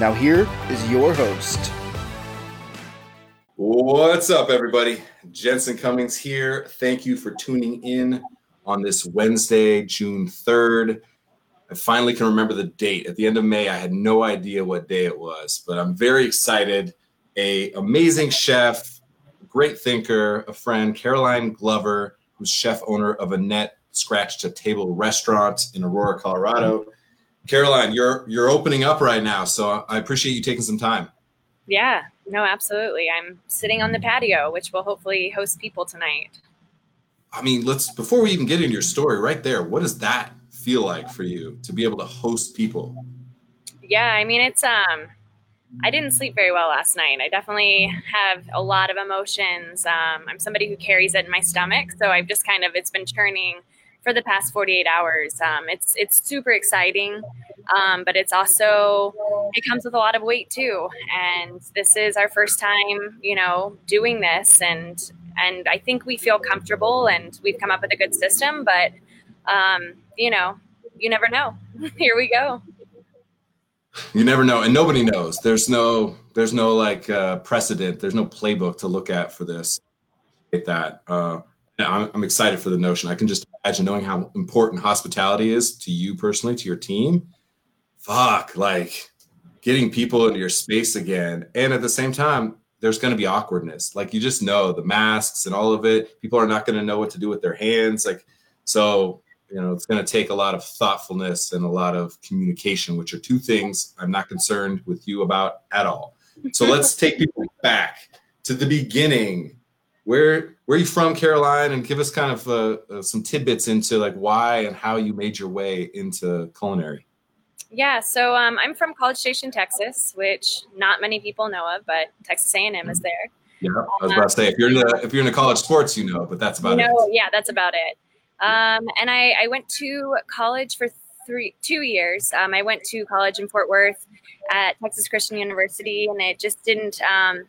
Now, here is your host. What's up, everybody? Jensen Cummings here. Thank you for tuning in on this Wednesday, June 3rd. I finally can remember the date. At the end of May, I had no idea what day it was, but I'm very excited. A amazing chef, great thinker, a friend, Caroline Glover, who's chef owner of Annette Scratch to Table Restaurant in Aurora, Colorado. Caroline, you're you're opening up right now, so I appreciate you taking some time. Yeah, no, absolutely. I'm sitting on the patio, which will hopefully host people tonight. I mean, let's before we even get into your story, right there, what does that feel like for you to be able to host people? Yeah, I mean, it's um, I didn't sleep very well last night. I definitely have a lot of emotions. Um, I'm somebody who carries it in my stomach, so I've just kind of it's been churning for the past 48 hours. Um, it's it's super exciting, um, but it's also it comes with a lot of weight too. And this is our first time, you know, doing this, and and I think we feel comfortable and we've come up with a good system. But um, you know, you never know. Here we go. You never know, and nobody knows. There's no there's no like uh, precedent. There's no playbook to look at for this. That. Uh, I'm, I'm excited for the notion. I can just imagine knowing how important hospitality is to you personally, to your team. Fuck, like getting people into your space again. And at the same time, there's going to be awkwardness. Like you just know the masks and all of it. People are not going to know what to do with their hands. Like, so, you know, it's going to take a lot of thoughtfulness and a lot of communication, which are two things I'm not concerned with you about at all. So let's take people back to the beginning where where are you from, Caroline? And give us kind of uh, uh, some tidbits into like why and how you made your way into culinary. Yeah, so um, I'm from College Station, Texas, which not many people know of, but Texas A&M is there. Yeah, I was about to say if you're in the if you're into college sports, you know, but that's about you know, it. Yeah, that's about it. Um, and I, I went to college for three two years. Um, I went to college in Fort Worth at Texas Christian University, and it just didn't um,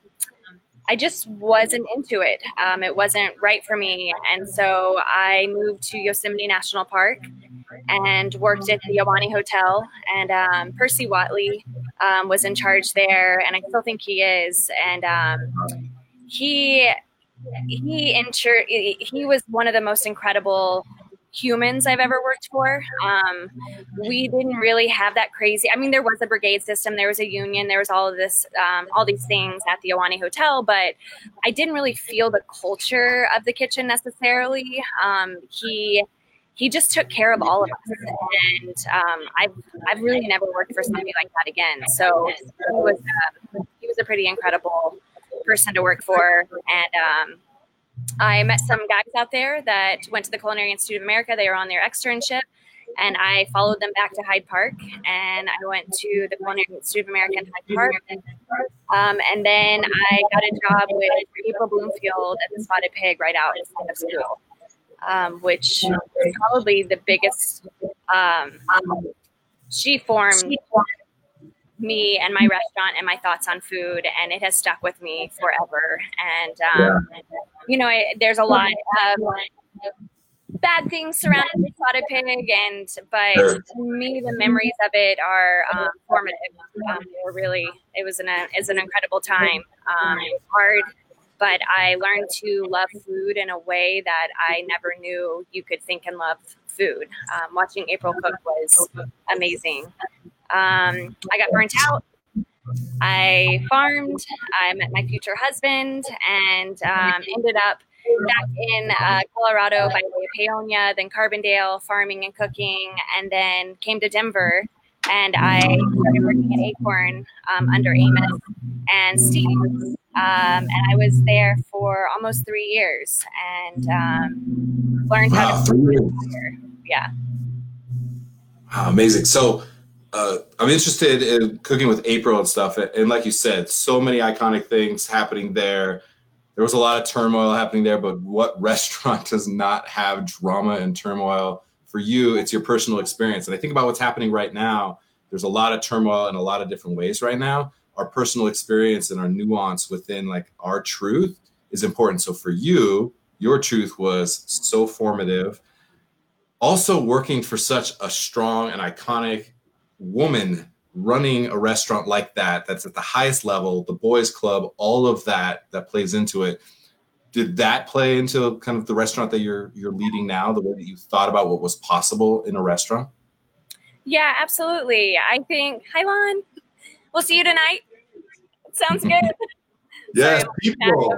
I just wasn't into it. Um, it wasn't right for me. And so I moved to Yosemite National Park and worked at the Ahwahnee Hotel. And um, Percy Watley um, was in charge there, and I still think he is. And um, he he insured, he was one of the most incredible humans I've ever worked for. Um, we didn't really have that crazy. I mean, there was a brigade system, there was a union, there was all of this, um, all these things at the Ahwahnee Hotel, but I didn't really feel the culture of the kitchen necessarily. Um, he he just took care of all of us, and um, I've I've really never worked for somebody like that again. So he was uh, he was a pretty incredible person to work for, and um, I met some guys out there that went to the Culinary Institute of America. They were on their externship, and I followed them back to Hyde Park. And I went to the Culinary Institute of America in Hyde Park. Um, and then I got a job with April Bloomfield at the Spotted Pig right out of school, um, which is probably the biggest. Um, she formed me and my restaurant and my thoughts on food, and it has stuck with me forever. And um, yeah. you know, I, there's a lot of bad things surrounding the spotted pig, and but sure. to me, the memories of it are um, formative. Um, were really, it was an is an incredible time. Um, hard. But I learned to love food in a way that I never knew you could think and love food. Um, watching April cook was amazing. Um, I got burnt out. I farmed. I met my future husband and um, ended up back in uh, Colorado by way of Paonia, then Carbondale, farming and cooking, and then came to Denver. And I started working at Acorn um, under Amos and Steve. Um, and I was there for almost three years and um, learned wow, how to. Three years. Yeah. Wow, amazing. So, uh, I'm interested in cooking with April and stuff. And like you said, so many iconic things happening there. There was a lot of turmoil happening there, but what restaurant does not have drama and turmoil? For you, it's your personal experience. And I think about what's happening right now. There's a lot of turmoil in a lot of different ways right now. Our personal experience and our nuance within like our truth is important. So for you, your truth was so formative. Also, working for such a strong and iconic woman running a restaurant like that, that's at the highest level, the boys' club, all of that that plays into it. Did that play into kind of the restaurant that you're you're leading now, the way that you thought about what was possible in a restaurant? Yeah, absolutely. I think, hi, Lon. We'll see you tonight. Sounds good. yes, people.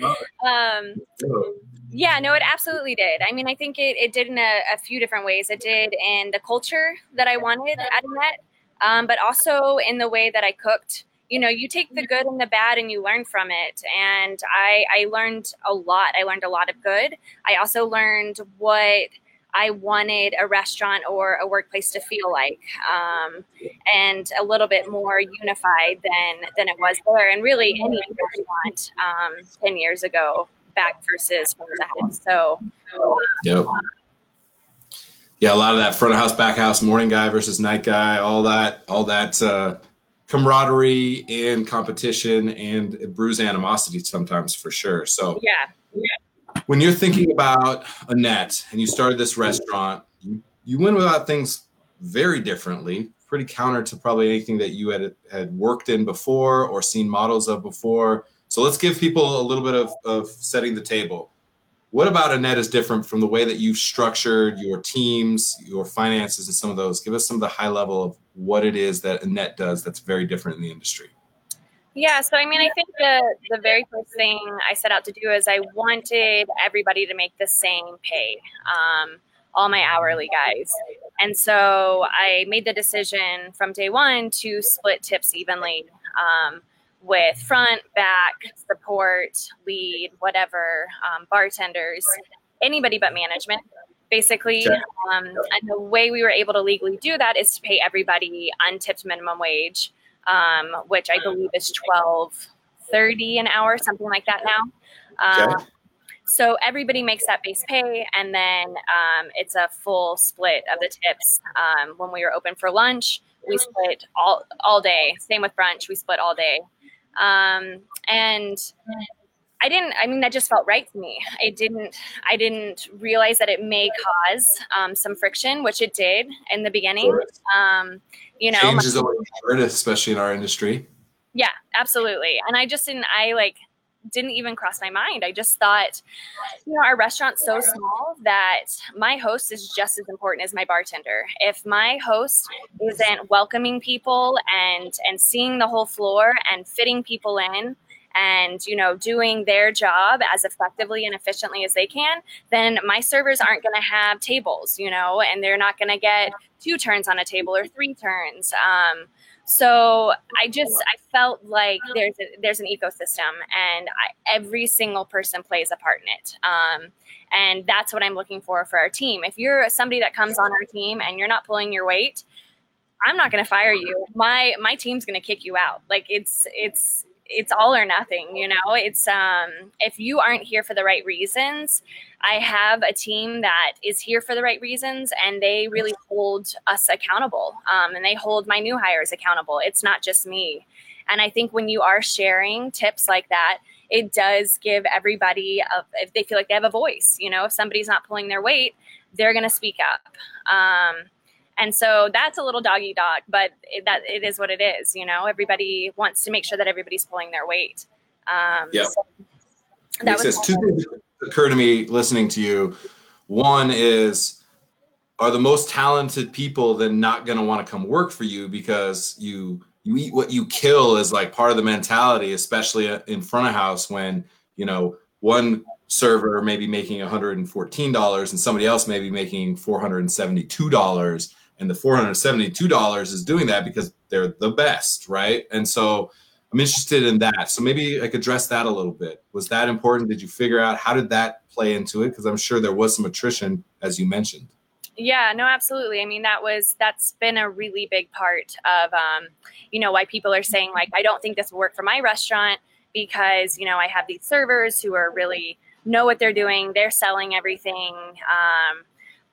um, yeah, no, it absolutely did. I mean, I think it, it did in a, a few different ways. It did in the culture that I wanted at Annette, um, but also in the way that I cooked. You know, you take the good and the bad and you learn from it. And I, I learned a lot. I learned a lot of good. I also learned what I wanted a restaurant or a workplace to feel like, um, and a little bit more unified than than it was there, and really any restaurant um, ten years ago back versus front of the house. So, yep. Yeah, a lot of that front of house, back house, morning guy versus night guy, all that, all that uh, camaraderie and competition and brews animosity sometimes for sure. So, yeah. yeah when you're thinking about Annette and you started this restaurant, you, you went about things very differently, pretty counter to probably anything that you had had worked in before or seen models of before. So let's give people a little bit of, of setting the table. What about Annette is different from the way that you've structured your teams, your finances, and some of those? Give us some of the high level of what it is that Annette does that's very different in the industry. Yeah, so I mean, I think the the very first thing I set out to do is I wanted everybody to make the same pay, um, all my hourly guys, and so I made the decision from day one to split tips evenly. Um, with front, back, support, lead, whatever, um, bartenders, anybody but management, basically. Um, and the way we were able to legally do that is to pay everybody untipped minimum wage um, which I believe is twelve thirty an hour, something like that now. Um, okay. So everybody makes that base pay, and then um, it's a full split of the tips. Um, when we were open for lunch, we split all all day. Same with brunch, we split all day. Um, and I didn't. I mean, that just felt right to me. I didn't. I didn't realize that it may cause um, some friction, which it did in the beginning. Um, you know, change is always hard, especially in our industry. Yeah, absolutely. And I just didn't. I like didn't even cross my mind. I just thought, you know, our restaurant's so small that my host is just as important as my bartender. If my host isn't welcoming people and and seeing the whole floor and fitting people in and you know doing their job as effectively and efficiently as they can then my servers aren't going to have tables you know and they're not going to get two turns on a table or three turns um, so i just i felt like there's a, there's an ecosystem and I, every single person plays a part in it. Um, and that's what i'm looking for for our team. If you're somebody that comes on our team and you're not pulling your weight i'm not going to fire you. My my team's going to kick you out. Like it's it's it's all or nothing you know? It's um if you aren't here for the right reasons i have a team that is here for the right reasons and they really hold us accountable um, and they hold my new hires accountable. It's not just me. And i think when you are sharing tips like that it does give everybody a, if they feel like they have a voice you know? If somebody's not pulling their weight they're going to speak up. Um, and so that's a little doggy dog, but it, that it is what it is. You know, everybody wants to make sure that everybody's pulling their weight. Um, yeah. So that was two things occur to me listening to you. One is, are the most talented people then not going to want to come work for you because you you eat what you kill is like part of the mentality, especially in front of house when you know one server may be making $114 and somebody else may be making $472 and the $472 is doing that because they're the best right and so i'm interested in that so maybe i could address that a little bit was that important did you figure out how did that play into it because i'm sure there was some attrition as you mentioned Yeah, no, absolutely. I mean, that was that's been a really big part of um, you know why people are saying like I don't think this will work for my restaurant because you know I have these servers who are really know what they're doing. They're selling everything. Um,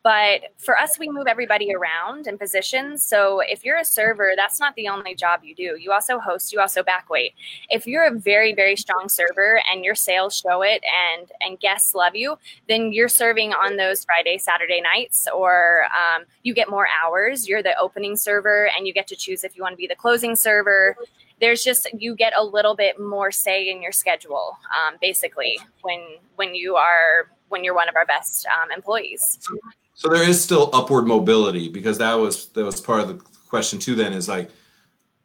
but for us, we move everybody around in positions. So if you're a server, that's not the only job you do. You also host, you also backwait. If you're a very, very strong server and your sales show it and and guests love you, then you're serving on those Friday, Saturday nights, or um, you get more hours. You're the opening server and you get to choose if you want to be the closing server there's just you get a little bit more say in your schedule um, basically when when you are when you're one of our best um, employees so there is still upward mobility because that was that was part of the question too then is like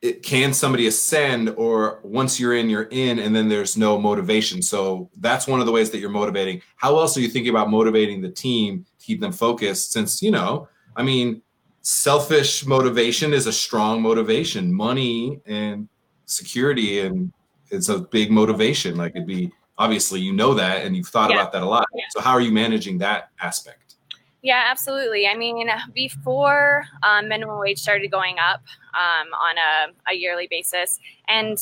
it, can somebody ascend or once you're in you're in and then there's no motivation so that's one of the ways that you're motivating how else are you thinking about motivating the team to keep them focused since you know i mean selfish motivation is a strong motivation money and security and it's a big motivation. Like it'd be obviously you know that and you've thought yeah. about that a lot. Yeah. So how are you managing that aspect? Yeah, absolutely. I mean, before um, minimum wage started going up um, on a, a yearly basis, and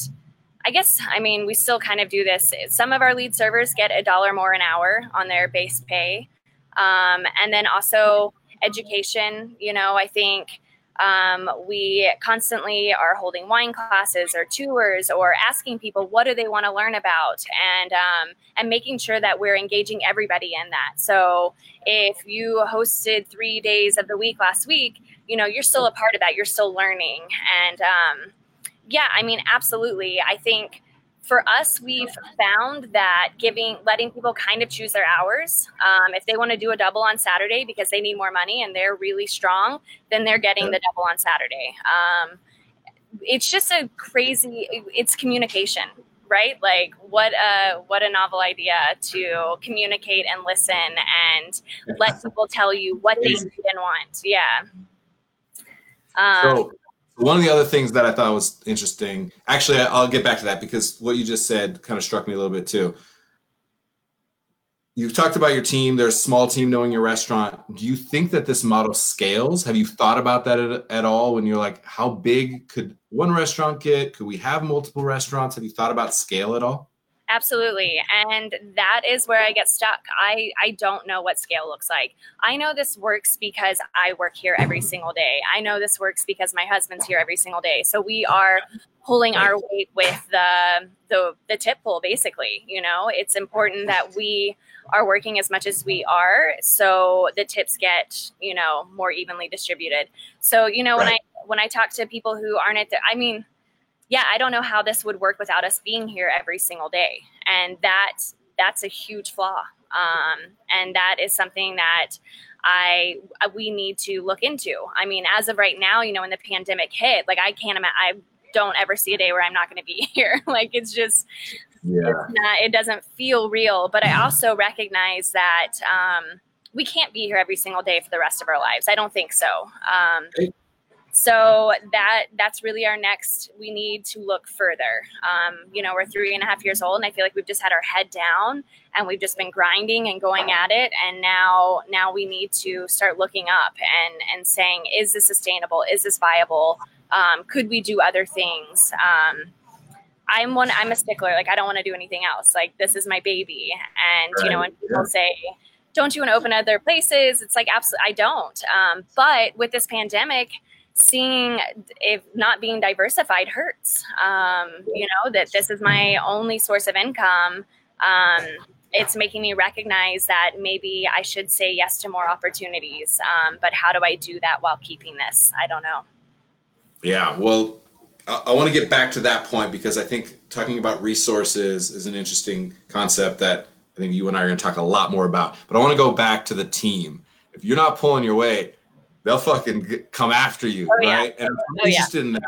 I guess, I mean, we still kind of do this. Some of our lead servers get a dollar more an hour on their base pay. Um, and then also education, you know, I think um, we constantly are holding wine classes or tours or asking people what do they want to learn about and um, and making sure that we're engaging everybody in that. So if you hosted three days of the week last week, you know you're still a part of that. You're still learning and um, yeah, I mean absolutely. I think for us, we've found that giving, letting people kind of choose their hours. Um, if they want to do a double on Saturday because they need more money and they're really strong, then they're getting the double on Saturday. Um, it's just a crazy. It's communication, right? Like what a what a novel idea to communicate and listen and let people tell you what they need and want. Yeah. Um, so one of the other things that I thought was interesting, actually, I'll get back to that because what you just said kind of struck me a little bit too. You've talked about your team. There's a small team knowing your restaurant. Do you think that this model scales? Have you thought about that at, at all when you're like, how big could one restaurant get? Could we have multiple restaurants? Have you thought about scale at all? Absolutely. And that is where I get stuck. I, I don't know what scale looks like. I know this works because I work here every single day. I know this works because my husband's here every single day. So we are pulling our weight with the the, the tip pull basically you know it's important that we are working as much as we are so the tips get you know more evenly distributed so you know right. when i when i talk to people who aren't at the i mean yeah, I don't know how this would work without us being here every single day. And that that's a huge flaw. Um, and that is something that I we need to look into. I mean, as of right now, you know, when the pandemic hit, like I can't imagine. I don't ever see a day where I'm not going to be here. like it's just, yeah. It's not, it doesn't feel real. But I also recognize that um, we can't be here every single day for the rest of our lives. I don't think so. Um, so that that's really our next we need to look further. Um, you know we're three and a half years old and i feel like we've just had our head down and we've just been grinding and going at it and now now we need to start looking up and and saying is this sustainable? Is this viable? Um, could we do other things? Um, i'm one i'm a stickler. Like i don't want to do anything else. Like this is my baby. And right. you know when people say don't you want to open other places? It's like absolutely i don't. Um, but with this pandemic seeing if not being diversified hurts. Um, you know, that this is my only source of income. Um, it's making me recognize that maybe I should say yes to more opportunities. Um, but how do I do that while keeping this? I don't know. Yeah, well, I, I want to get back to that point because I think talking about resources is an interesting concept that I think you and I are going to talk a lot more about. But I want to go back to the team. If you're not pulling your weight, they'll fucking come after you, oh, right? Yeah. And I'm oh, interested yeah. in that.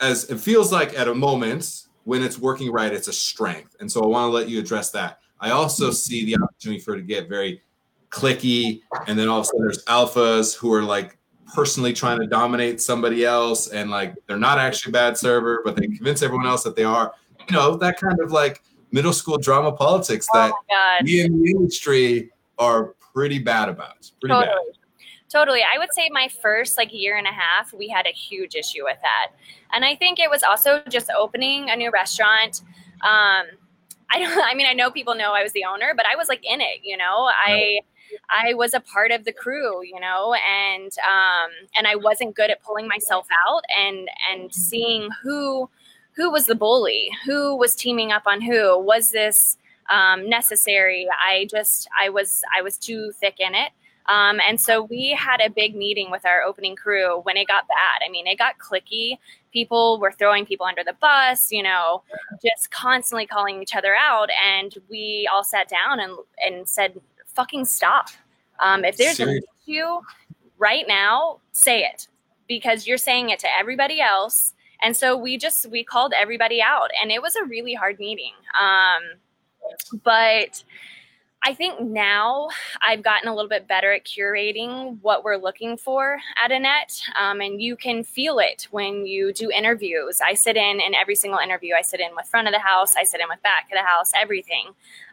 As it feels like at a moment when it's working right, it's a strength. And so I want to let you address that. I also see the opportunity for it to get very cliquey, and then all of a sudden there's alphas who are like personally trying to dominate somebody else, and like they're not actually a bad server, but they convince everyone else that they are. You know, that kind of like middle school drama politics oh, that oh we in the industry are pretty bad about. Pretty totally. bad totally. I would say my first like year and a half, we had a huge issue with that, and I think it was also just opening a new restaurant. Um, I don't. I mean, I know people know I was the owner, but I was like in it. You know, I. I was a part of the crew, you know, and um, and I wasn't good at pulling myself out and and seeing who who was the bully, who was teaming up on who, was this um, necessary? I just I was I was too thick in it. Um, and so we had a big meeting with our opening crew when it got bad. I mean, it got cliquey. People were throwing people under the bus, you know, just constantly calling each other out. And we all sat down and, and said, fucking stop. Um, if there's Seriously? an issue right now, say it because you're saying it to everybody else. And so we just, we called everybody out and it was a really hard meeting. Um, but I think now I've gotten a little bit better at curating what we're looking for at Annette. Um, and you can feel it when you do interviews. I sit in in every single interview. I sit in with front of the house, I sit in with back of the house, everything.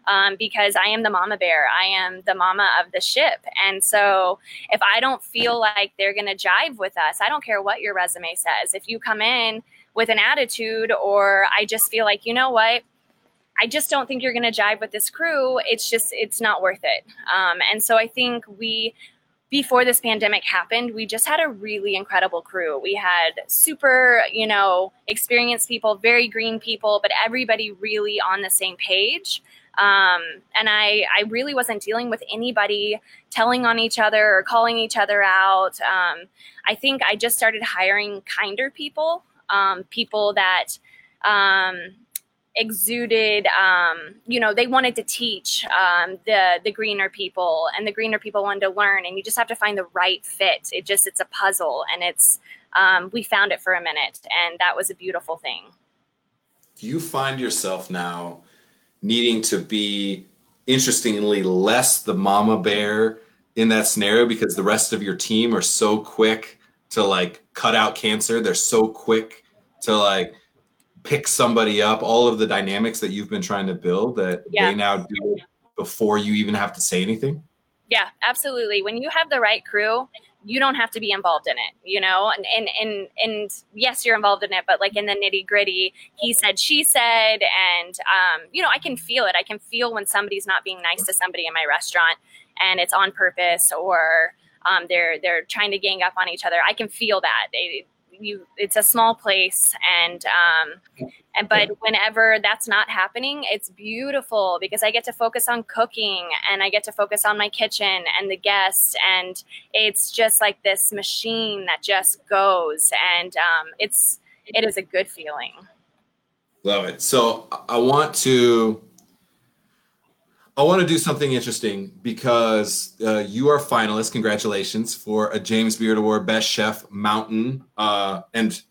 Um, because I am the mama bear. I am the mama of the ship. And so if I don't feel like they're going to jive with us, I don't care what your resume says. If you come in with an attitude, or I just feel like, you know what? I just don't think you're going to jive with this crew. It's just, it's not worth it. Um, and so I think we, before this pandemic happened, we just had a really incredible crew. We had super, you know, experienced people, very green people, but everybody really on the same page. Um, and I, I really wasn't dealing with anybody telling on each other or calling each other out. Um, I think I just started hiring kinder people, um, people that, um, exuded um, you know they wanted to teach um, the the greener people and the greener people wanted to learn and you just have to find the right fit. It just it's a puzzle and it's um, we found it for a minute and that was a beautiful thing. Do you find yourself now needing to be interestingly less the mama bear in that scenario because the rest of your team are so quick to like cut out cancer? They're so quick to like pick somebody up, all of the dynamics that you've been trying to build that yeah. they now do before you even have to say anything? Yeah, absolutely. When you have the right crew, you don't have to be involved in it, you know? And and and, and yes, you're involved in it, but like in the nitty gritty, he said, she said, and um, you know, I can feel it. I can feel when somebody's not being nice to somebody in my restaurant and it's on purpose or um, they're they're trying to gang up on each other. I can feel that. It, you it's a small place and um and but whenever that's not happening it's beautiful because i get to focus on cooking and i get to focus on my kitchen and the guests and it's just like this machine that just goes and um it's it is a good feeling. Love it. So i want to I want to do something interesting because uh, you are finalist. Congratulations for a James Beard Award, Best Chef Mountain, uh, and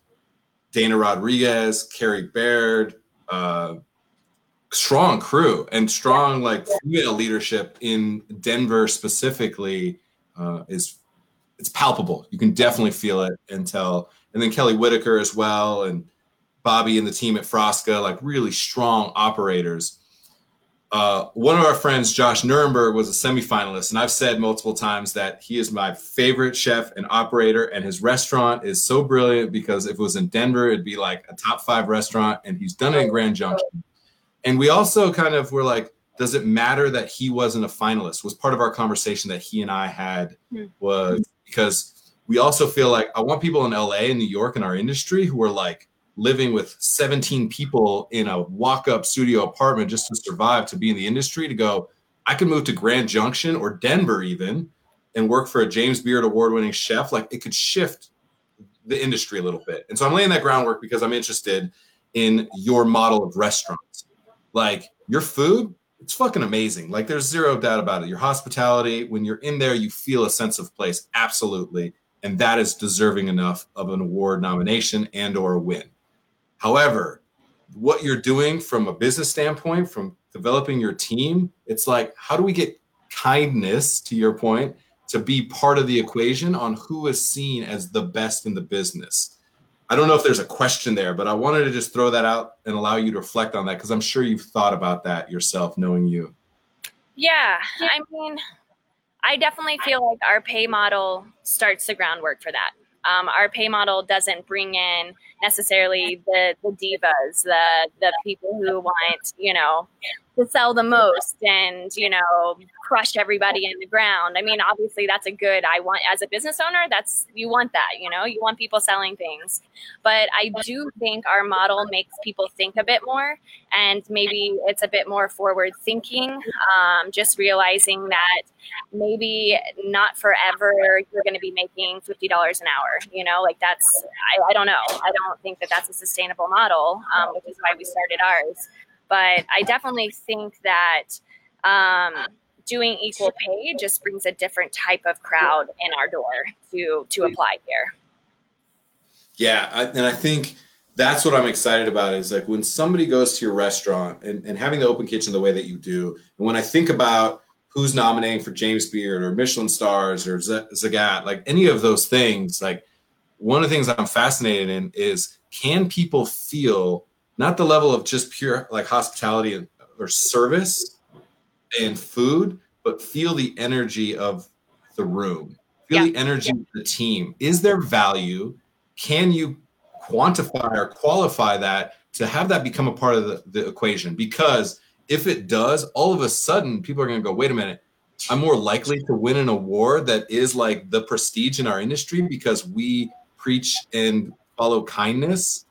Dana Rodriguez, Carrie Baird, uh, strong crew and strong like female leadership in Denver specifically uh, is it's palpable. You can definitely feel it and tell. And then Kelly Whitaker as well, and Bobby and the team at Frasca, like really strong operators uh, one of our friends, Josh Niernberg, was a semifinalist, and I've said multiple times that he is my favorite chef and operator, and his restaurant is so brilliant because if it was in Denver, it'd be like a top five restaurant, and he's done it in Grand Junction. And we also kind of were like, does it matter that he wasn't a finalist? Was part of our conversation that he and I had hmm. was because we also feel like I want people in LA and New York in our industry who are like, living with 17 people in a walk-up studio apartment just to survive to be in the industry to go i could move to grand junction or denver even and work for a james beard award-winning chef. Like it could shift the industry a little bit. And so i'm laying that groundwork because i'm interested in your model of restaurants. Like your food it's fucking amazing. Like there's zero doubt about it. Your hospitality when you're in there you feel a sense of place absolutely. And that is deserving enough of an award nomination and or a win However, what you're doing from a business standpoint, from developing your team, it's like, how do we get kindness, to your point, to be part of the equation on who is seen as the best in the business? I don't know if there's a question there, but I wanted to just throw that out and allow you to reflect on that because I'm sure you've thought about that yourself, knowing you. Yeah. I mean, I definitely feel like our pay model starts the groundwork for that. Um, our pay model doesn't bring in necessarily the the divas, the the people who want you know to sell the most and you know crush everybody in the ground. I mean obviously that's a good i want as a business owner that's you want that you know? You want people selling things. But i do think our model makes people think a bit more and maybe it's a bit more forward thinking um, just realizing that maybe not forever you're going to be making $50 an hour you know? Like that's I, I, don't know. I don't think that that's a sustainable model um, which is why we started ours but I definitely think that um, doing equal pay just brings a different type of crowd in our door to to apply here. Yeah, I, and I think that's what I'm excited about is like when somebody goes to your restaurant and, and having the open kitchen the way that you do. And when I think about who's nominating for James Beard or Michelin stars or Z- Zagat, like any of those things, like one of the things I'm fascinated in is can people feel not the level of just pure like hospitality or service and food, but feel the energy of the room, feel yeah. the energy of the team. Is there value? Can you quantify or qualify that to have that become a part of the, the equation? Because if it does, all of a sudden people are going to go, wait a minute, I'm more likely to win an award that is like the prestige in our industry because we preach and follow kindness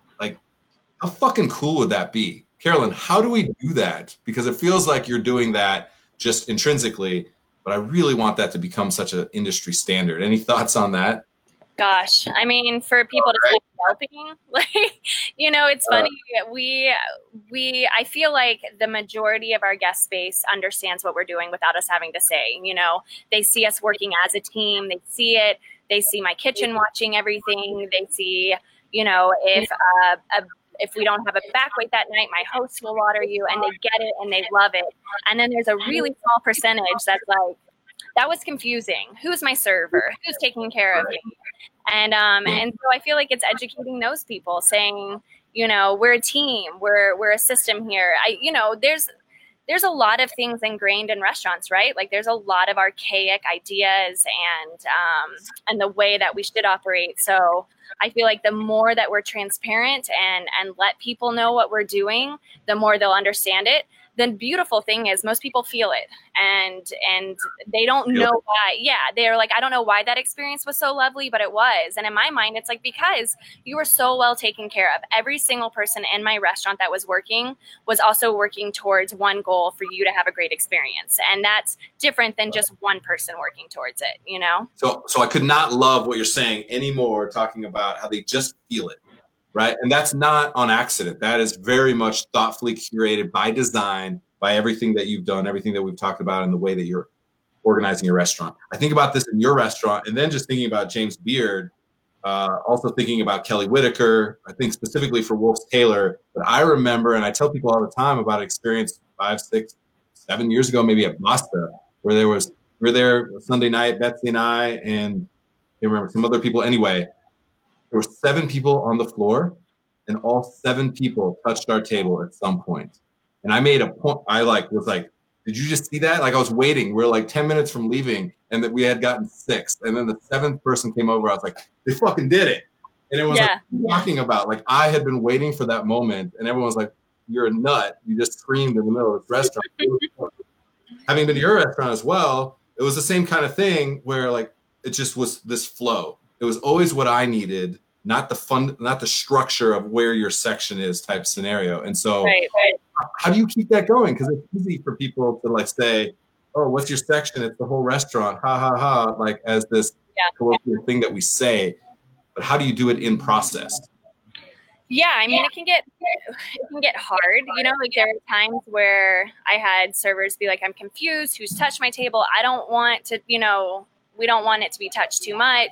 how fucking cool would that be? Carolyn, how do we do that? Because it feels like you're doing that just intrinsically, but I really want that to become such an industry standard. Any thoughts on that? Gosh, I mean, for people to keep helping, like, you know, it's funny. We, we, I feel like the majority of our guest space understands what we're doing without us having to say. You know, they see us working as a team. They see it. They see my kitchen watching everything. They see, you know, if uh, a if we don't have a back wait that night, my host will water you and they get it and they love it. And then there's a really small percentage that's like, that was confusing. Who's my server? Who's taking care of me? And um, and so I feel like it's educating those people, saying, you know, we're a team, we're we're a system here. I, you know, there's there's a lot of things ingrained in restaurants, right? Like there's a lot of archaic ideas and um, and the way that we should operate. So I feel like the more that we're transparent and and let people know what we're doing, the more they'll understand it the beautiful thing is most people feel it. And and they don't know why. Yeah they're like i don't know why that experience was so lovely but it was. And in my mind it's like because you were so well taken care of. Every single person in my restaurant that was working was also working towards one goal for you to have a great experience. And that's different than just one person working towards it you know? So so i could not love what you're saying anymore talking about how they just feel it right? And that's not on accident. That is very much thoughtfully curated by design, by everything that you've done, everything that we've talked about, and the way that you're organizing your restaurant. I think about this in your restaurant, and then just thinking about James Beard. Uh, also thinking about Kelly Whitaker, I think specifically for Wolf's Tailor, But I remember, and I tell people all the time about an experience five, six, seven years ago, maybe at Basta, where there was we were there Sunday night, Betsy and I, and I remember some other people. Anyway, there were seven people on the floor, and all seven people touched our table at some point. And I made a point. I like was like, "Did you just see that?" Like I was waiting. We are like ten minutes from leaving, and that we had gotten six. And then the seventh person came over. I was like, "They fucking did it!" And everyone was yeah. like, talking about like I had been waiting for that moment, and everyone was like, "You're a nut! You just screamed in the middle of this restaurant." Having been to your restaurant as well, it was the same kind of thing where like it just was this flow it was always what I needed, not the fun, not the structure of where your section is type scenario. And so, right, right. how do you keep that going? Because it's easy for people to like say, "Oh, what's your section? It's the whole restaurant." Ha ha ha! Like as this yeah. thing that we say, but how do you do it in process? Yeah, I mean, it can get it can get hard. You know, like there are times where I had servers be like, "I'm confused. Who's touched my table? I don't want to." You know, we don't want it to be touched too much.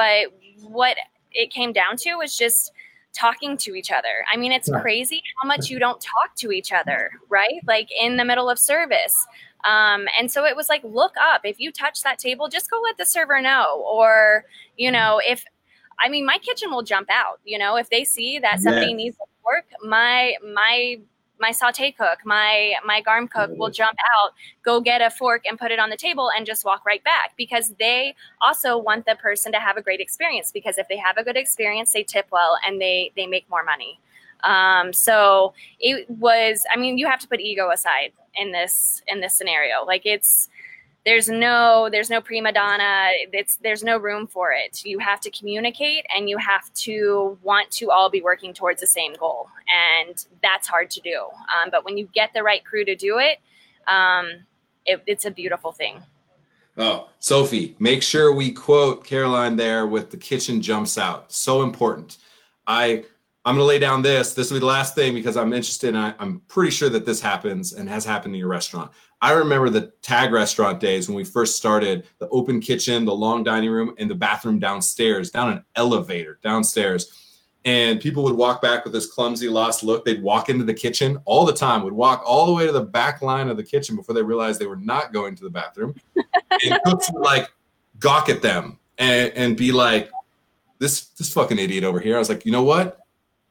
But what it came down to was just talking to each other. I mean, it's crazy how much you don't talk to each other, right? Like in the middle of service. Um, and so it was like, look up. If you touch that table, just go let the server know. Or, you know, if I mean, my kitchen will jump out. You know, if they see that somebody needs to work, my my my saute cook, my my garm cook will jump out, go get a fork and put it on the table and just walk right back because they also want the person to have a great experience because if they have a good experience, they tip well and they they make more money. Um, so it was, I mean, you have to put ego aside in this in this scenario. Like it's there's no there's no prima donna. It's there's no room for it. You have to communicate and you have to want to all be working towards the same goal. And that's hard to do. Um, but when you get the right crew to do it, um, it it's a beautiful thing. Oh sophie make sure we quote caroline there with the kitchen jumps out. So important. I I'm going to lay down this. This will be the last thing because I'm interested. I, I'm pretty sure that this happens and has happened in your restaurant. I remember the tag restaurant days when we first started the open kitchen, the long dining room, and the bathroom downstairs, down an elevator downstairs. And people would walk back with this clumsy, lost look. They'd walk into the kitchen all the time, would walk all the way to the back line of the kitchen before they realized they were not going to the bathroom. and cooks would like gawk at them and, and be like, this, this fucking idiot over here. I was like, you know what?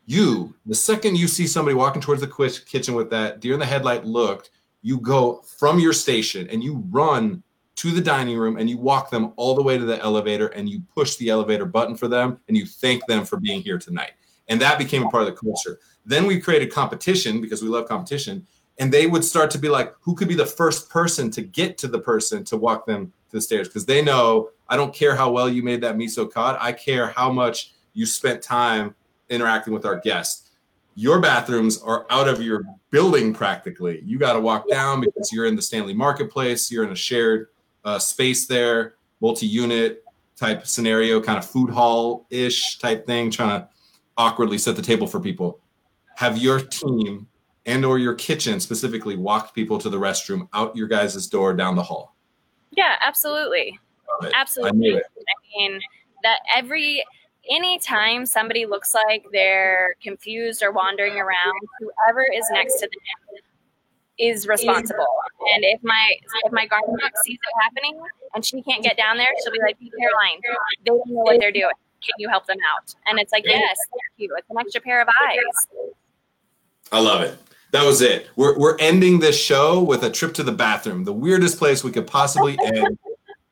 You, the second you see somebody walking towards the kitchen with that deer in the headlight looked, you go from your station and you run to the dining room and you walk them all the way to the elevator and you push the elevator button for them and you thank them for being here tonight. And that became a part of the culture. Then we created competition because we love competition. And they would start to be like, who could be the first person to get to the person to walk them to the stairs? Because they know I don't care how well you made that miso cod. I care how much you spent time interacting with our guests. Your bathrooms are out of your building practically. You got to walk down because you're in the Stanley Marketplace. You're in a shared uh, space there, multi-unit type scenario, kind of food hall ish type thing, trying to awkwardly set the table for people. Have your team and or your kitchen specifically walked people to the restroom out your guys' door down the hall? Yeah, absolutely. Absolutely. I, I mean that every anytime somebody looks like they're confused or wandering around, whoever is next to them is responsible. And if my if my garden sees it happening and she can't get down there, she'll be like, hey, Caroline, they don't know what they're doing. Can you help them out? And it's like, yes, thank you. It's an extra pair of eyes. I love it. That was it. We're, we're ending this show with a trip to the bathroom, the weirdest place we could possibly end,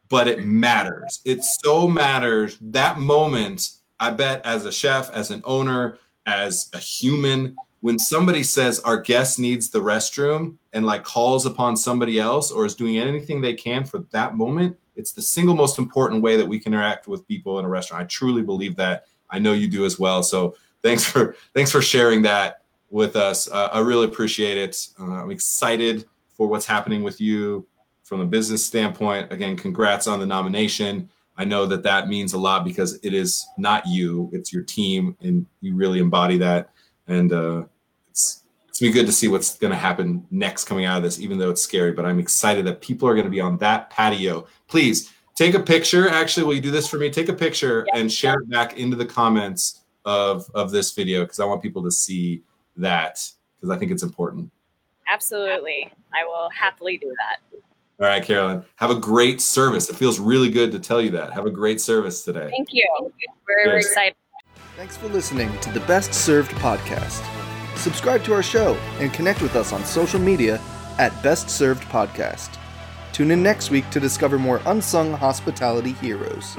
but it matters. It so matters. That moment I bet as a chef, as an owner, as a human, when somebody says our guest needs the restroom and like calls upon somebody else or is doing anything they can for that moment, it's the single most important way that we can interact with people in a restaurant. I truly believe that. I know you do as well. So thanks for thanks for sharing that with us. Uh, I really appreciate it. Uh, I'm excited for what's happening with you from a business standpoint. Again, congrats on the nomination. I know that that means a lot because it is not you, it's your team, and you really embody that. And uh, it's it's been good to see what's going to happen next coming out of this, even though it's scary. But I'm excited that people are going to be on that patio. Please take a picture. Actually, will you do this for me? Take a picture and share it back into the comments of of this video because I want people to see that because I think it's important. Absolutely, I will happily do that. All right, Carolyn. Have a great service. It feels really good to tell you that. Have a great service today. Thank you. We're yes. excited. Thanks for listening to the Best Served podcast. Subscribe to our show and connect with us on social media at Best Served Podcast. Tune in next week to discover more unsung hospitality heroes.